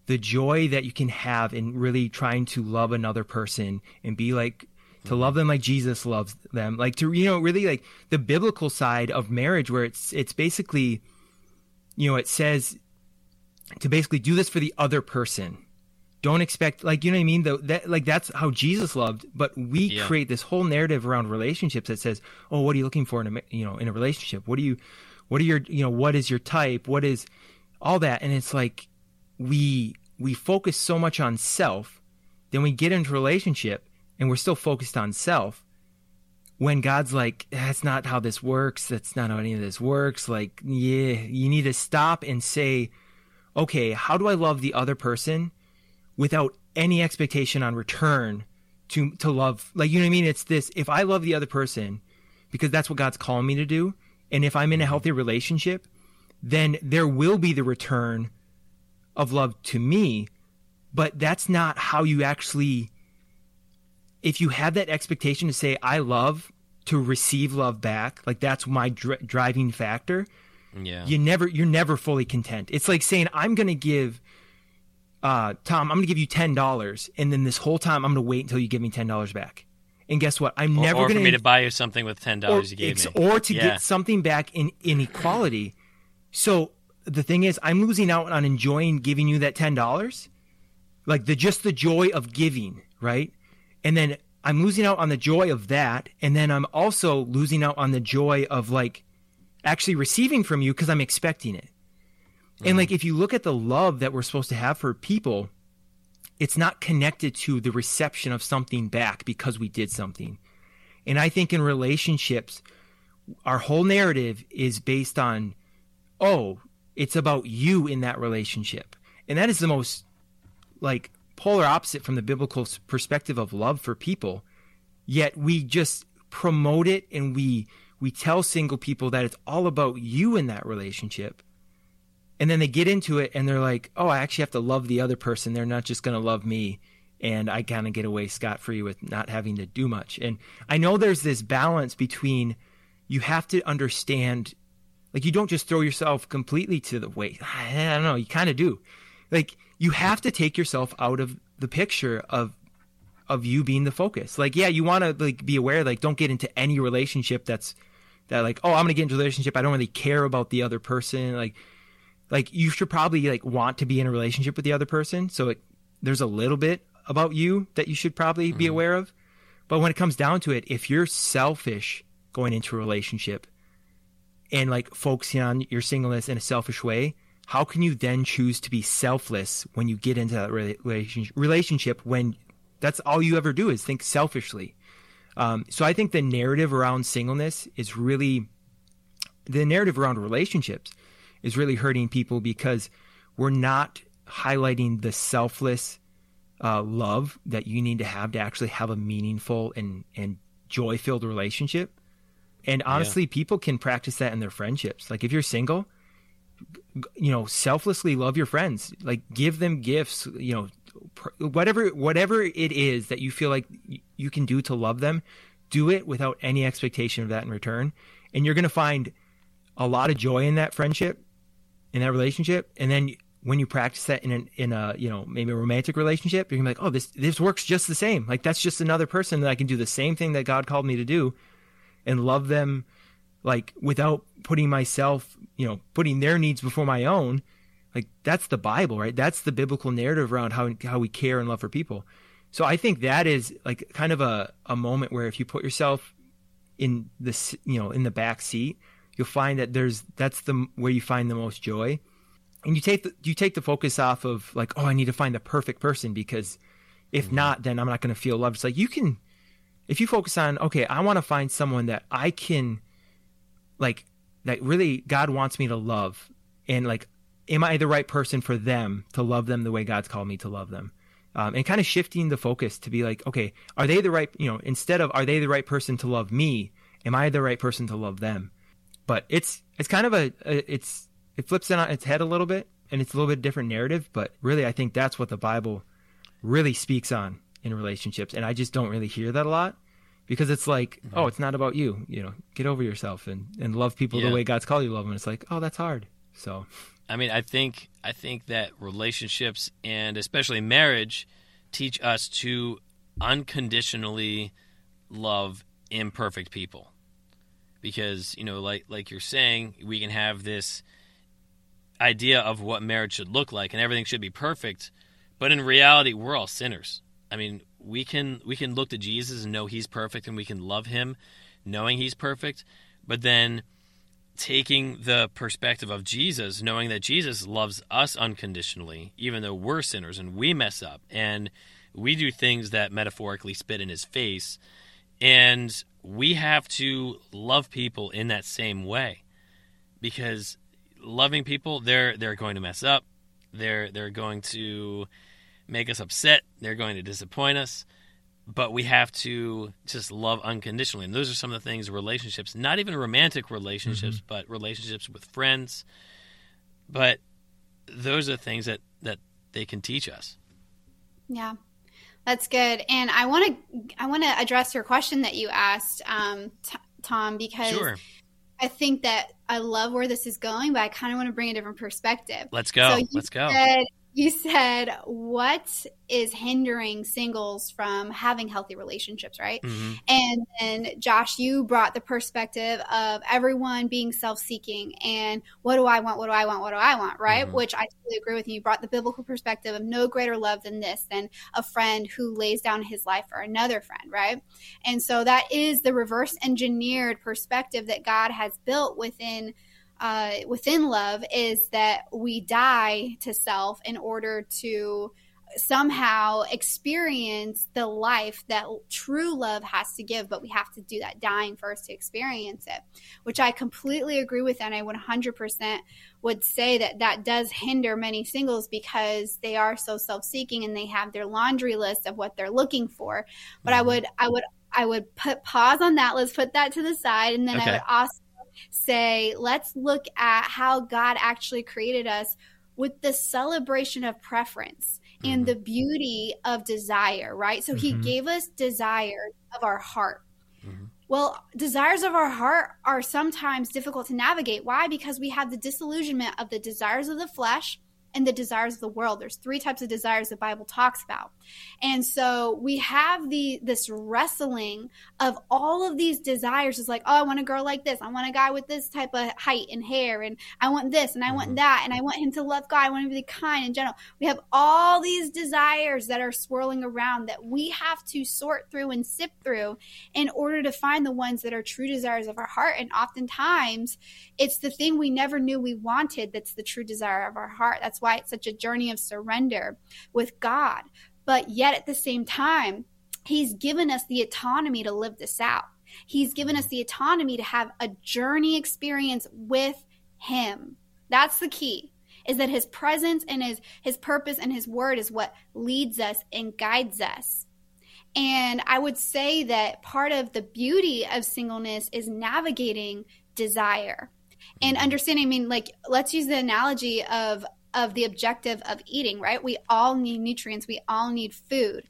the joy that you can have in really trying to love another person and be like to love them like Jesus loves them. Like to you know really like the biblical side of marriage where it's it's basically you know it says to basically do this for the other person. Don't expect like you know what I mean? Though that like that's how Jesus loved but we Yeah. create this whole narrative around relationships that says oh what are you looking for in a you know in a relationship? What do you what are your you know what is your type? What is all that. And it's like we we focus so much on self then we get into a relationship and we're still focused on self when god's like that's not how this works. That's not how any of this works. Like yeah you need to stop and say okay how do i love the other person without any expectation on return to to love? Like you know what i mean? It's this if i love the other person because that's what god's calling me to do and if i'm in a mm-hmm. healthy relationship then there will be the return of love to me, but that's not how you actually if you have that expectation to say I love to receive love back, like that's my dri- driving factor, yeah. you never you're never fully content. It's like saying I'm going to give uh Tom, I'm going to give you $10 and then this whole time I'm going to wait until you give me $10 back. And guess what? I'm Or- never or, going for me to buy you something with ten dollars you gave me, or to Yeah. get something back in inequality. So the thing is, I'm losing out on enjoying giving you that ten dollars, like the just the joy of giving, right? And then I'm losing out on the joy of that, and then I'm also losing out on the joy of like actually receiving from you because I'm expecting it. And mm-hmm. like if you look at the love that we're supposed to have for people, it's not connected to the reception of something back because we did something. And I think in relationships, our whole narrative is based on, oh, it's about you in that relationship. And that is the most like polar opposite from the biblical perspective of love for people. Yet we just promote it and we we tell single people that it's all about you in that relationship. And then they get into it and they're like, "Oh, I actually have to love the other person. They're not just going to love me." and I kind of get away scot free with not having to do much. And I know there's this balance between you have to understand, like, you don't just throw yourself completely to the waste. I don't know, you kind of do. Like, you have to take yourself out of the picture of of you being the focus. Like, yeah, you want to like be aware, like, don't get into any relationship that's that like, oh, I'm gonna get into a relationship. I don't really care about the other person. Like, like you should probably like want to be in a relationship with the other person. So it, there's a little bit about you that you should probably be mm-hmm. aware of. But when it comes down to it, if you're selfish going into a relationship and like focusing on your singleness in a selfish way, how can you then choose to be selfless when you get into that rela- relation- relationship when that's all you ever do is think selfishly? Um, so I think the narrative around singleness is really the narrative around relationships is really hurting people because we're not highlighting the selfless uh, love that you need to have to actually have a meaningful and and joy filled relationship. And honestly, people can practice that in their friendships. Like if you're single, you know, selflessly love your friends. Like give them gifts. You know, whatever whatever it is that you feel like you can do to love them, do it without any expectation of that in return, and you're going to find a lot of joy in that friendship, in that relationship, and then when you practice that in an, in a you know maybe a romantic relationship, you're gonna be like, oh, this this works just the same. Like that's just another person that I can do the same thing that God called me to do, and love them, like without putting myself, you know, putting their needs before my own. Like that's the Bible, right? That's the biblical narrative around how how we care and love for people. So I think that is like kind of a, a moment where if you put yourself in this, you know in the back seat, you'll find that there's that's the where you find the most joy, and you take the, you take the focus off of like oh I need to find the perfect person because if mm-hmm. not then I'm not going to feel loved. It's like you can if you focus on okay I want to find someone that I can like that really God wants me to love and like am I the right person for them to love them the way God's called me to love them? um, and kind of shifting the focus to be like, okay, are they the right, you know, instead of are they the right person to love me? Am I the right person to love them? But it's it's kind of a, a it's it flips it on its head a little bit, and it's a little bit different narrative. But really, I think that's what the Bible really speaks on in relationships, and I just don't really hear that a lot because it's like, mm-hmm. oh, it's not about you. You know, get over yourself and and love people yeah. the way God's called you to love them. It's like, oh, that's hard. So I mean, I think I think that relationships and especially marriage teach us to unconditionally love imperfect people. Because, you know, like like you're saying, we can have this idea of what marriage should look like and everything should be perfect, but in reality, we're all sinners. I mean, we can we can look to Jesus and know he's perfect and we can love him knowing he's perfect, but then taking the perspective of Jesus, knowing that Jesus loves us unconditionally, even though we're sinners and we mess up and we do things that metaphorically spit in his face. And we have to love people in that same way because loving people, they're, they're going to mess up. They're, they're going to make us upset. They're going to disappoint us but we have to just love unconditionally. And those are some of the things relationships, not even romantic relationships, mm-hmm. but relationships with friends. But those are things that that they can teach us. Yeah. That's good. And I want to I want to address your question that you asked um, t- Tom because sure. I think that I love where this is going, but I kind of want to bring a different perspective. Let's go. So Let's go. Said, you said what is hindering singles from having healthy relationships right mm-hmm. and then josh you brought the perspective of everyone being self-seeking and what do i want what do i want what do i want right mm-hmm. which i totally agree with you you brought the biblical perspective of no greater love than this than a friend who lays down his life for another friend right and so that is the reverse engineered perspective that god has built within uh, within love is that we die to self in order to somehow experience the life that true love has to give, but we have to do that dying first to experience it, which I completely agree with. And I 100% would say that that does hinder many singles because they are so self seeking and they have their laundry list of what they're looking for. But I mm-hmm. would, I would, I would put pause on that. Let's put that to the side. And then okay. I would also say, let's look at how God actually created us with the celebration of preference mm-hmm. and the beauty of desire, right? So mm-hmm. he gave us desires of our heart. Mm-hmm. Well, desires of our heart are sometimes difficult to navigate. Why? Because we have the disillusionment of the desires of the flesh and the desires of the world. There's three types of desires the Bible talks about. And so we have the this wrestling of all of these desires. It's like, oh, I want a girl like this. I want a guy with this type of height and hair. And I want this and I want mm-hmm. that. And I want him to love God. I want him to be kind in general. We have all these desires that are swirling around that we have to sort through and sift through in order to find the ones that are true desires of our heart. And oftentimes it's the thing we never knew we wanted that's the true desire of our heart. That's why it's such a journey of surrender with God. But yet at the same time, He's given us the autonomy to live this out. He's given us the autonomy to have a journey experience with Him. That's the key is that his presence and his his purpose and his word is what leads us and guides us. And I would say that part of the beauty of singleness is navigating desire and understanding. I mean, like, let's use the analogy of of the objective of eating, right? We all need nutrients, we all need food.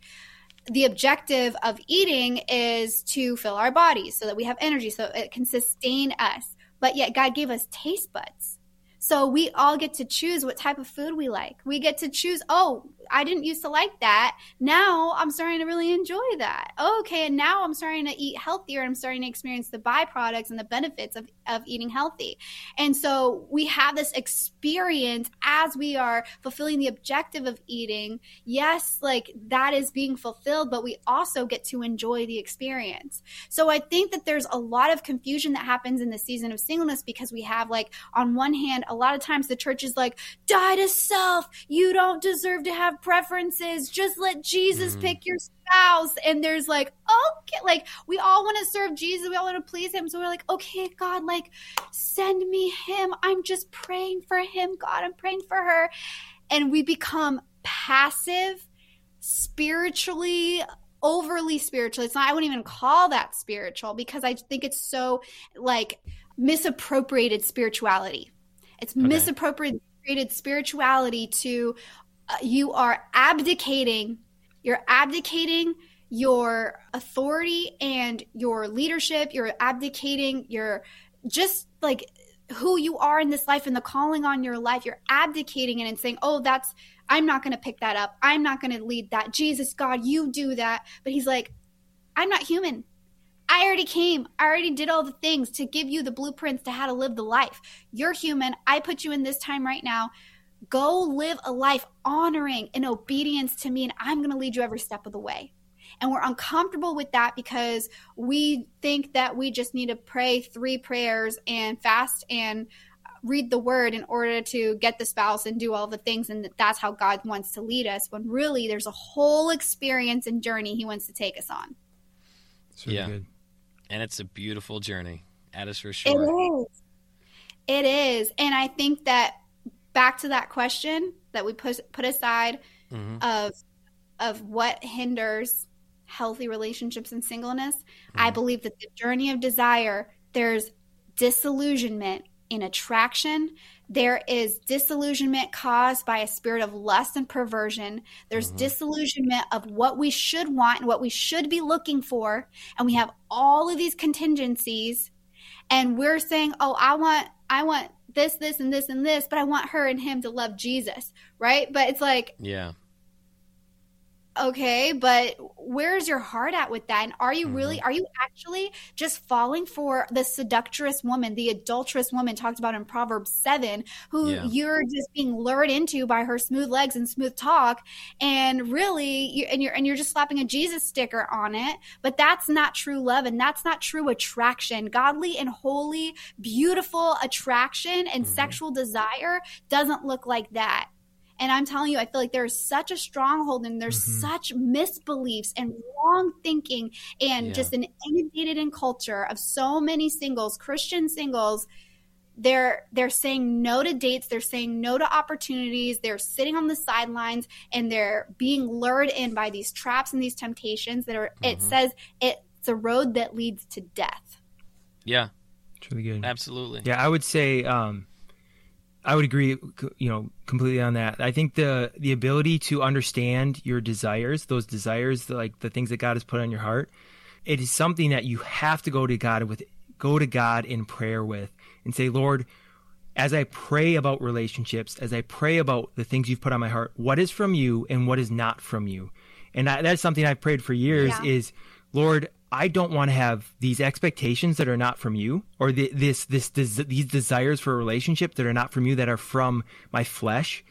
The objective of eating is to fill our bodies so that we have energy, so it can sustain us. But yet, God gave us taste buds. So we all get to choose what type of food we like. We get to choose, oh, I didn't used to like that. Now I'm starting to really enjoy that. Okay, and now I'm starting to eat healthier. I'm starting to experience the byproducts and the benefits of, of eating healthy. And so we have this experience as we are fulfilling the objective of eating. Yes, like that is being fulfilled, but we also get to enjoy the experience. So I think that there's a lot of confusion that happens in the season of singleness because we have like on one hand, a lot of times the church is like, die to self. You don't deserve to have preferences. Just let Jesus mm. pick your spouse. And there's like, okay, like we all want to serve Jesus. We all want to please him. So we're like, okay, God, like send me him. I'm just praying for him. God, I'm praying for her. And we become passive, spiritually overly spiritual. It's not, I wouldn't even call that spiritual because I think it's so like misappropriated spirituality. It's okay. misappropriated spirituality to you are abdicating you're abdicating your authority and your leadership you're abdicating your just like who you are in this life and the calling on your life you're abdicating it and saying oh that's i'm not going to pick that up i'm not going to lead that jesus god you do that but he's like i'm not human I already came. I already did all the things to give you the blueprints to how to live the life. You're human. I put you in this time right now. Go live a life honoring and obedience to me, and I'm going to lead you every step of the way. And we're uncomfortable with that because we think that we just need to pray three prayers and fast and read the word in order to get the spouse and do all the things and that's how God wants to lead us when really there's a whole experience and journey he wants to take us on. Really yeah. Good. And it's a beautiful journey. That is for sure. It is. It is. And I think that back to that question that we put put aside mm-hmm. of of what hinders healthy relationships and singleness, mm-hmm. I believe that the journey of desire, there's disillusionment in attraction. There is disillusionment caused by a spirit of lust and perversion. There's mm-hmm. disillusionment of what we should want and what we should be looking for. And we have all of these contingencies. And we're saying, oh, I want, I want this, this, and this, and this, but I want her and him to love Jesus, right? But it's like, yeah, okay but where's your heart at with that and are you mm-hmm. really are you actually just falling for the seductress woman the adulterous woman talked about in proverbs 7 who yeah. you're just being lured into by her smooth legs and smooth talk and really you, and you're and you're just slapping a jesus sticker on it but that's not true love and that's not true attraction godly and holy beautiful attraction and mm-hmm. sexual desire doesn't look like that and I'm telling you, I feel like there's such a stronghold and there's mm-hmm. such misbeliefs and wrong thinking and yeah. just an inundated in culture of so many singles, Christian singles. They're they're saying no to dates, they're saying no to opportunities, they're sitting on the sidelines and they're being lured in by these traps and these temptations that are mm-hmm. it says it's a road that leads to death. Yeah. It's really good. Absolutely. Yeah, I would say um I would agree, you know, completely on that. I think the the ability to understand your desires, those desires, like the things that God has put on your heart, it is something that you have to go to God with, go to God in prayer with, and say, Lord, as I pray about relationships, as I pray about the things you've put on my heart, what is from you and what is not from you, and I, that's something I've prayed for years. Yeah. Is Lord, I don't want to have these expectations that are not from you, or the, this, this, this, these desires for a relationship that are not from you, that are from my flesh.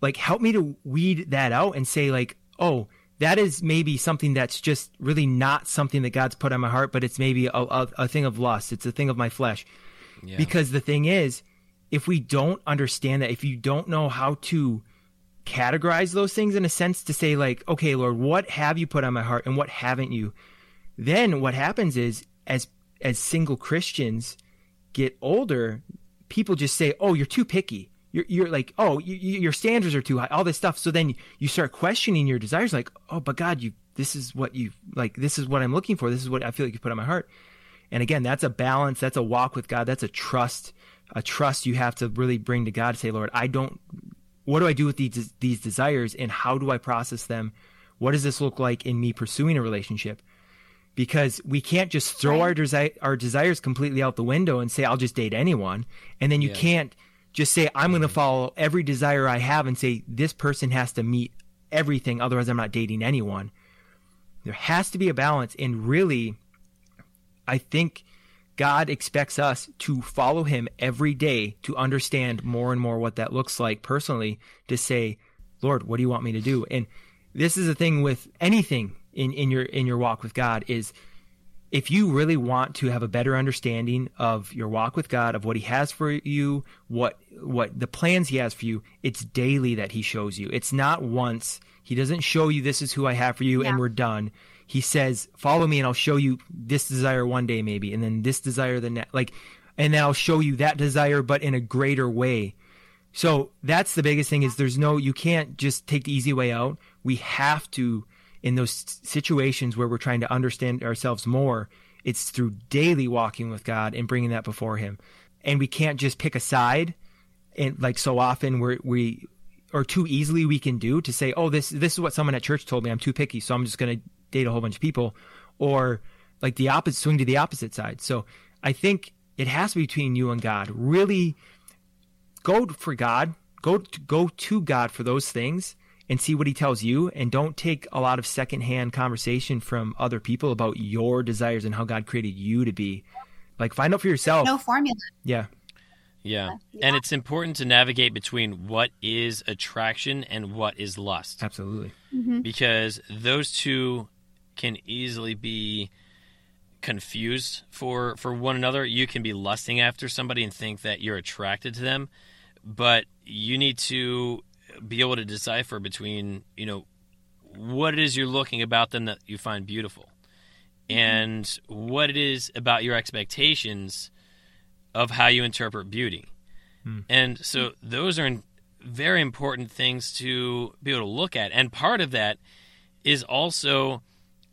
Like, help me to weed that out and say, like, oh, that is maybe something that's just really not something that God's put on my heart, but it's maybe a, a, a thing of lust. It's a thing of my flesh. Yeah. Because the thing is, if we don't understand that, if you don't know how to categorize those things in a sense to say, like, okay, Lord, what have you put on my heart and what haven't you? Then what happens is as as single Christians get older, people just say, "Oh, you're too picky." You're, you're like, "Oh, you, your standards are too high." All this stuff. So then you start questioning your desires, like, "Oh, but God, you this is what you like. This is what I'm looking for. This is what I feel like you put on my heart." And again, that's a balance. That's a walk with God. That's a trust. A trust you have to really bring to God to say, "Lord, I don't what do I do with these these desires and how do I process them? What does this look like in me pursuing a relationship? Because we can't just throw right. our desi- our desires completely out the window and say I'll just date anyone, and then you yeah. can't just say I'm going to follow every desire I have and say this person has to meet everything otherwise I'm not dating anyone. There has to be a balance and really I think God expects us to follow him every day to understand more and more what that looks like personally to say, Lord, what do you want me to do? And this is the thing with anything in, in your in your walk with God is if you really want to have a better understanding of your walk with God, of what He has for you, what what the plans He has for you, it's daily that He shows you. It's not once. He doesn't show you this is who I have for you yeah. and we're done he says, "Follow me, and I'll show you this desire one day, maybe, and then this desire the next, like, and then I'll show you that desire, but in a greater way." So that's the biggest thing is there's no you can't just take the easy way out. We have to in those situations where we're trying to understand ourselves more. It's through daily walking with God and bringing that before Him, and we can't just pick a side. And like so often, we we or too easily we can do to say, oh, this this is what someone at church told me. I'm too picky, so I'm just going to date a whole bunch of people, or like the opposite, swing to the opposite side. So I think it has to be between you and God. Really go for God, go to, go to God for those things and see what he tells you and don't take a lot of secondhand conversation from other people about your desires and how God created you to be. Like find out for yourself. No formula. Yeah. Yeah. yeah. And it's important to navigate between what is attraction and what is lust. Absolutely. Mm-hmm. Because those two can easily be confused for for one another. You can be lusting after somebody and think that you're attracted to them, but you need to be able to decipher between, you know, what it is you're looking about them that you find beautiful mm-hmm. and what it is about your expectations of how you interpret beauty. Mm. And so those are very important things to be able to look at. And part of that is also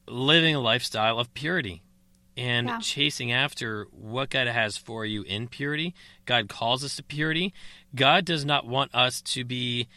living a lifestyle of purity and yeah. chasing after what God has for you in purity. God calls us to purity. God does not want us to be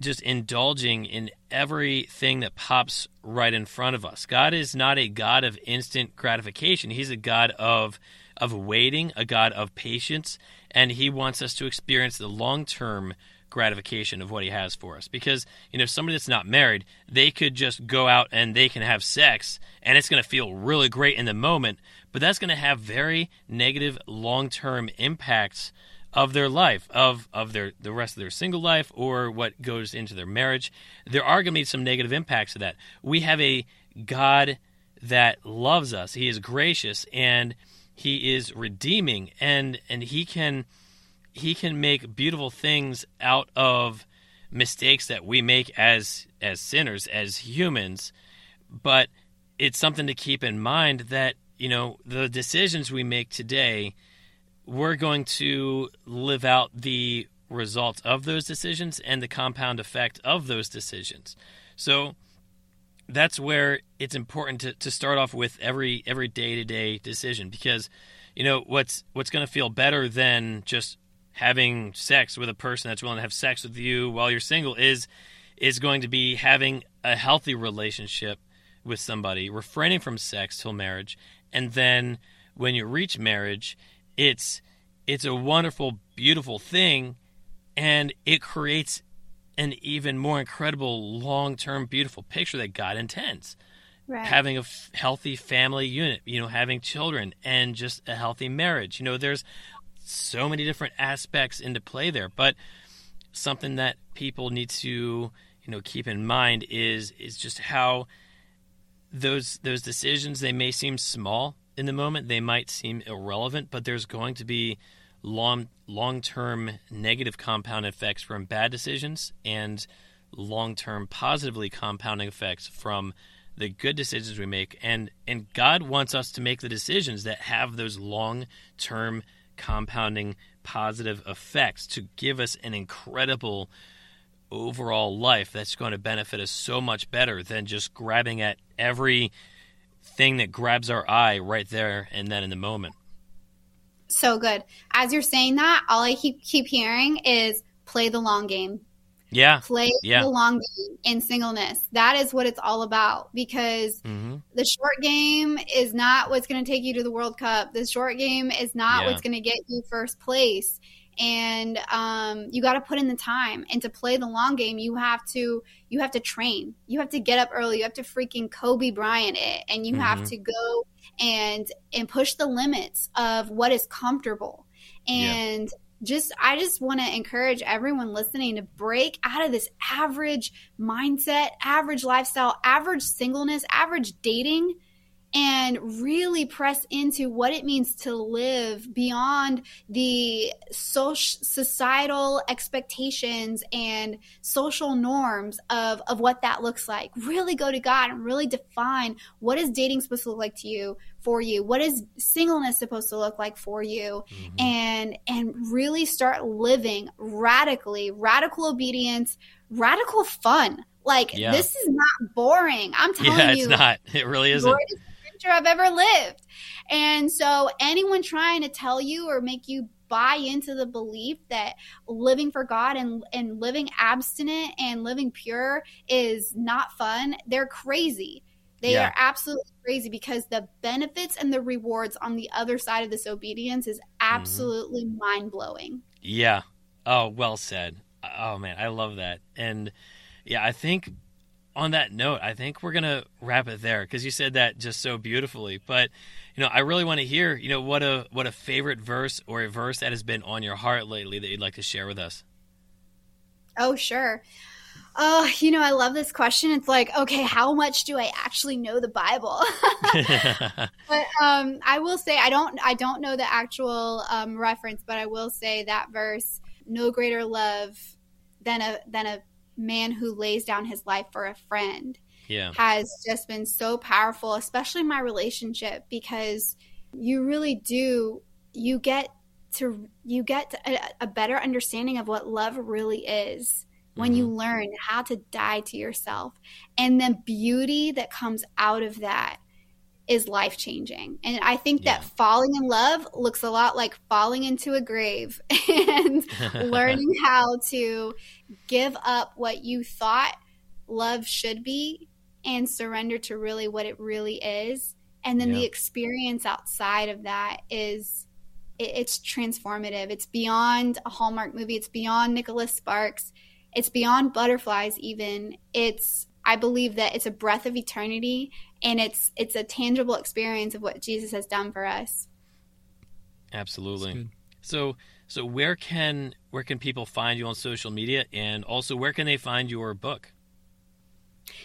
just indulging in everything that pops right in front of us. God is not a God of instant gratification. He's a God of of waiting, a God of patience, and he wants us to experience the long-term gratification of what he has for us. Because, you know, somebody that's not married, they could just go out and they can have sex and it's going to feel really great in the moment, but that's going to have very negative long term impacts of their life, of, of their the rest of their single life or what goes into their marriage. There are going to be some negative impacts of that. We have a God that loves us. He is gracious and he is redeeming and and he can he can make beautiful things out of mistakes that we make as as sinners as humans but it's something to keep in mind that you know the decisions we make today we're going to live out the results of those decisions and the compound effect of those decisions. So that's where it's important to, to start off with every every day-to-day decision because you know what's what's going to feel better than just having sex with a person that's willing to have sex with you while you're single is is going to be having a healthy relationship with somebody, refraining from sex till marriage, and then when you reach marriage, it's it's a wonderful, beautiful thing, and it creates an even more incredible, long-term, beautiful picture that God intends. Right. Having a f- healthy family unit, you know, having children, and just a healthy marriage. You know, there's so many different aspects into play there. But something that people need to you know keep in mind is is just how those those decisions they may seem small in the moment they might seem irrelevant but there's going to be long long-term negative compound effects from bad decisions and long-term positively compounding effects from the good decisions we make. And and God wants us to make the decisions that have those long-term compounding positive effects to give us an incredible overall life that's going to benefit us so much better than just grabbing at every thing that grabs our eye right there and then in the moment. So good. As you're saying that, all I keep keep hearing is play the long game. Yeah. Play yeah. the long game in singleness. That is what it's all about because mm-hmm. the short game is not what's going to take you to the World Cup. The short game is not yeah. what's going to get you first place. And um, you got to put in the time. And to play the long game, you have to you have to train. You have to get up early. You have to freaking Kobe Bryant it, and you mm-hmm. have to go and and push the limits of what is comfortable. And yeah just I just want to encourage everyone listening to break out of this average mindset, average lifestyle, average singleness, average dating and really press into what it means to live beyond the social societal expectations and social norms of, of what that looks like. Really go to god and really define what is dating supposed to look like to you for you? What is singleness supposed to look like for you? Mm-hmm. and and really start living radically radical obedience radical fun. Like yeah. this is not boring. I'm telling yeah, you it's not. It really isn't I've ever lived. And so, anyone trying to tell you or make you buy into the belief that living for God and, and living abstinent and living pure is not fun, they're crazy. They yeah. are absolutely crazy because the benefits and the rewards on the other side of this obedience is mm-hmm. absolutely mm-hmm. mind blowing. Yeah. Oh, well said. Oh, man. I love that. And yeah, I think on that note, I think we're gonna wrap it there because you said that just so beautifully. But you know, I really want to hear, you know, what a what a favorite verse or a verse that has been on your heart lately that you'd like to share with us. Oh, sure. Oh, you know, I love this question. It's like, okay, how much do I actually know the Bible? but um, I will say I don't I don't know the actual um, reference, but I will say that verse, no greater love than a than a man who lays down his life for a friend yeah. has just been so powerful, especially my relationship, because you really do, you get to, you get a, a better understanding of what love really is when mm-hmm. you learn how to die to yourself and the beauty that comes out of that is life changing. And I think yeah. that falling in love looks a lot like falling into a grave and learning how to give up what you thought love should be and surrender to really what it really is. And then yeah. the experience outside of that is it, it's transformative. It's beyond a Hallmark movie, it's beyond Nicholas Sparks, it's beyond butterflies, even. It's I believe that it's a breath of eternity and it's it's a tangible experience of what Jesus has done for us. Absolutely. So so where can where can people find you on social media and also where can they find your book?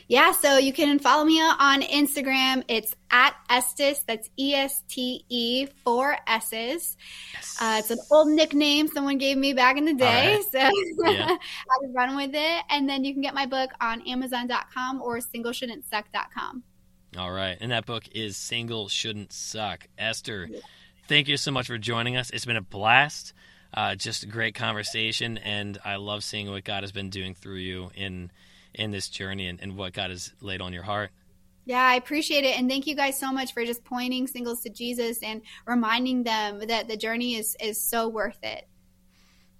Yeah, so you can follow me on Instagram. It's at Estes. That's E S T E four S's. Yes. Uh, it's an old nickname someone gave me back in the day, right. so yeah. I can run with it. And then you can get my book on Amazon.com or SingleShouldn'tSuck.com. All right, and that book is Single Shouldn't Suck. Esther, thank you so much for joining us. It's been a blast. Uh, just a great conversation, and I love seeing what God has been doing through you in in this journey and, and what God has laid on your heart. Yeah, I appreciate it. And thank you guys so much for just pointing singles to Jesus and reminding them that the journey is, is so worth it.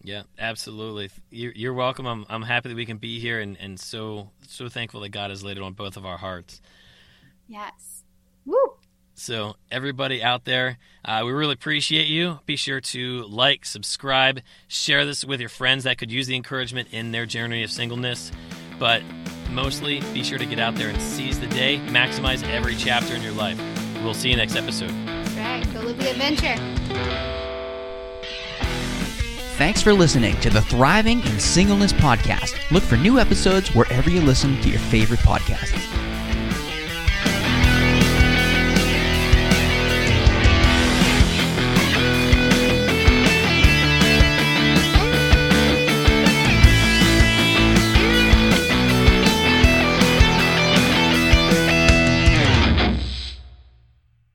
Yeah, absolutely. You're, you're welcome. I'm, I'm happy that we can be here and, and so, so thankful that God has laid it on both of our hearts. Yes. Woo! So, everybody out there, uh, we really appreciate you. Be sure to like, subscribe, share this with your friends that could use the encouragement in their journey of singleness. But mostly, be sure to get out there and seize the day, maximize every chapter in your life. We'll see you next episode. That's right. Go live the adventure. Thanks for listening to the Thriving in Singleness podcast. Look for new episodes wherever you listen to your favorite podcasts.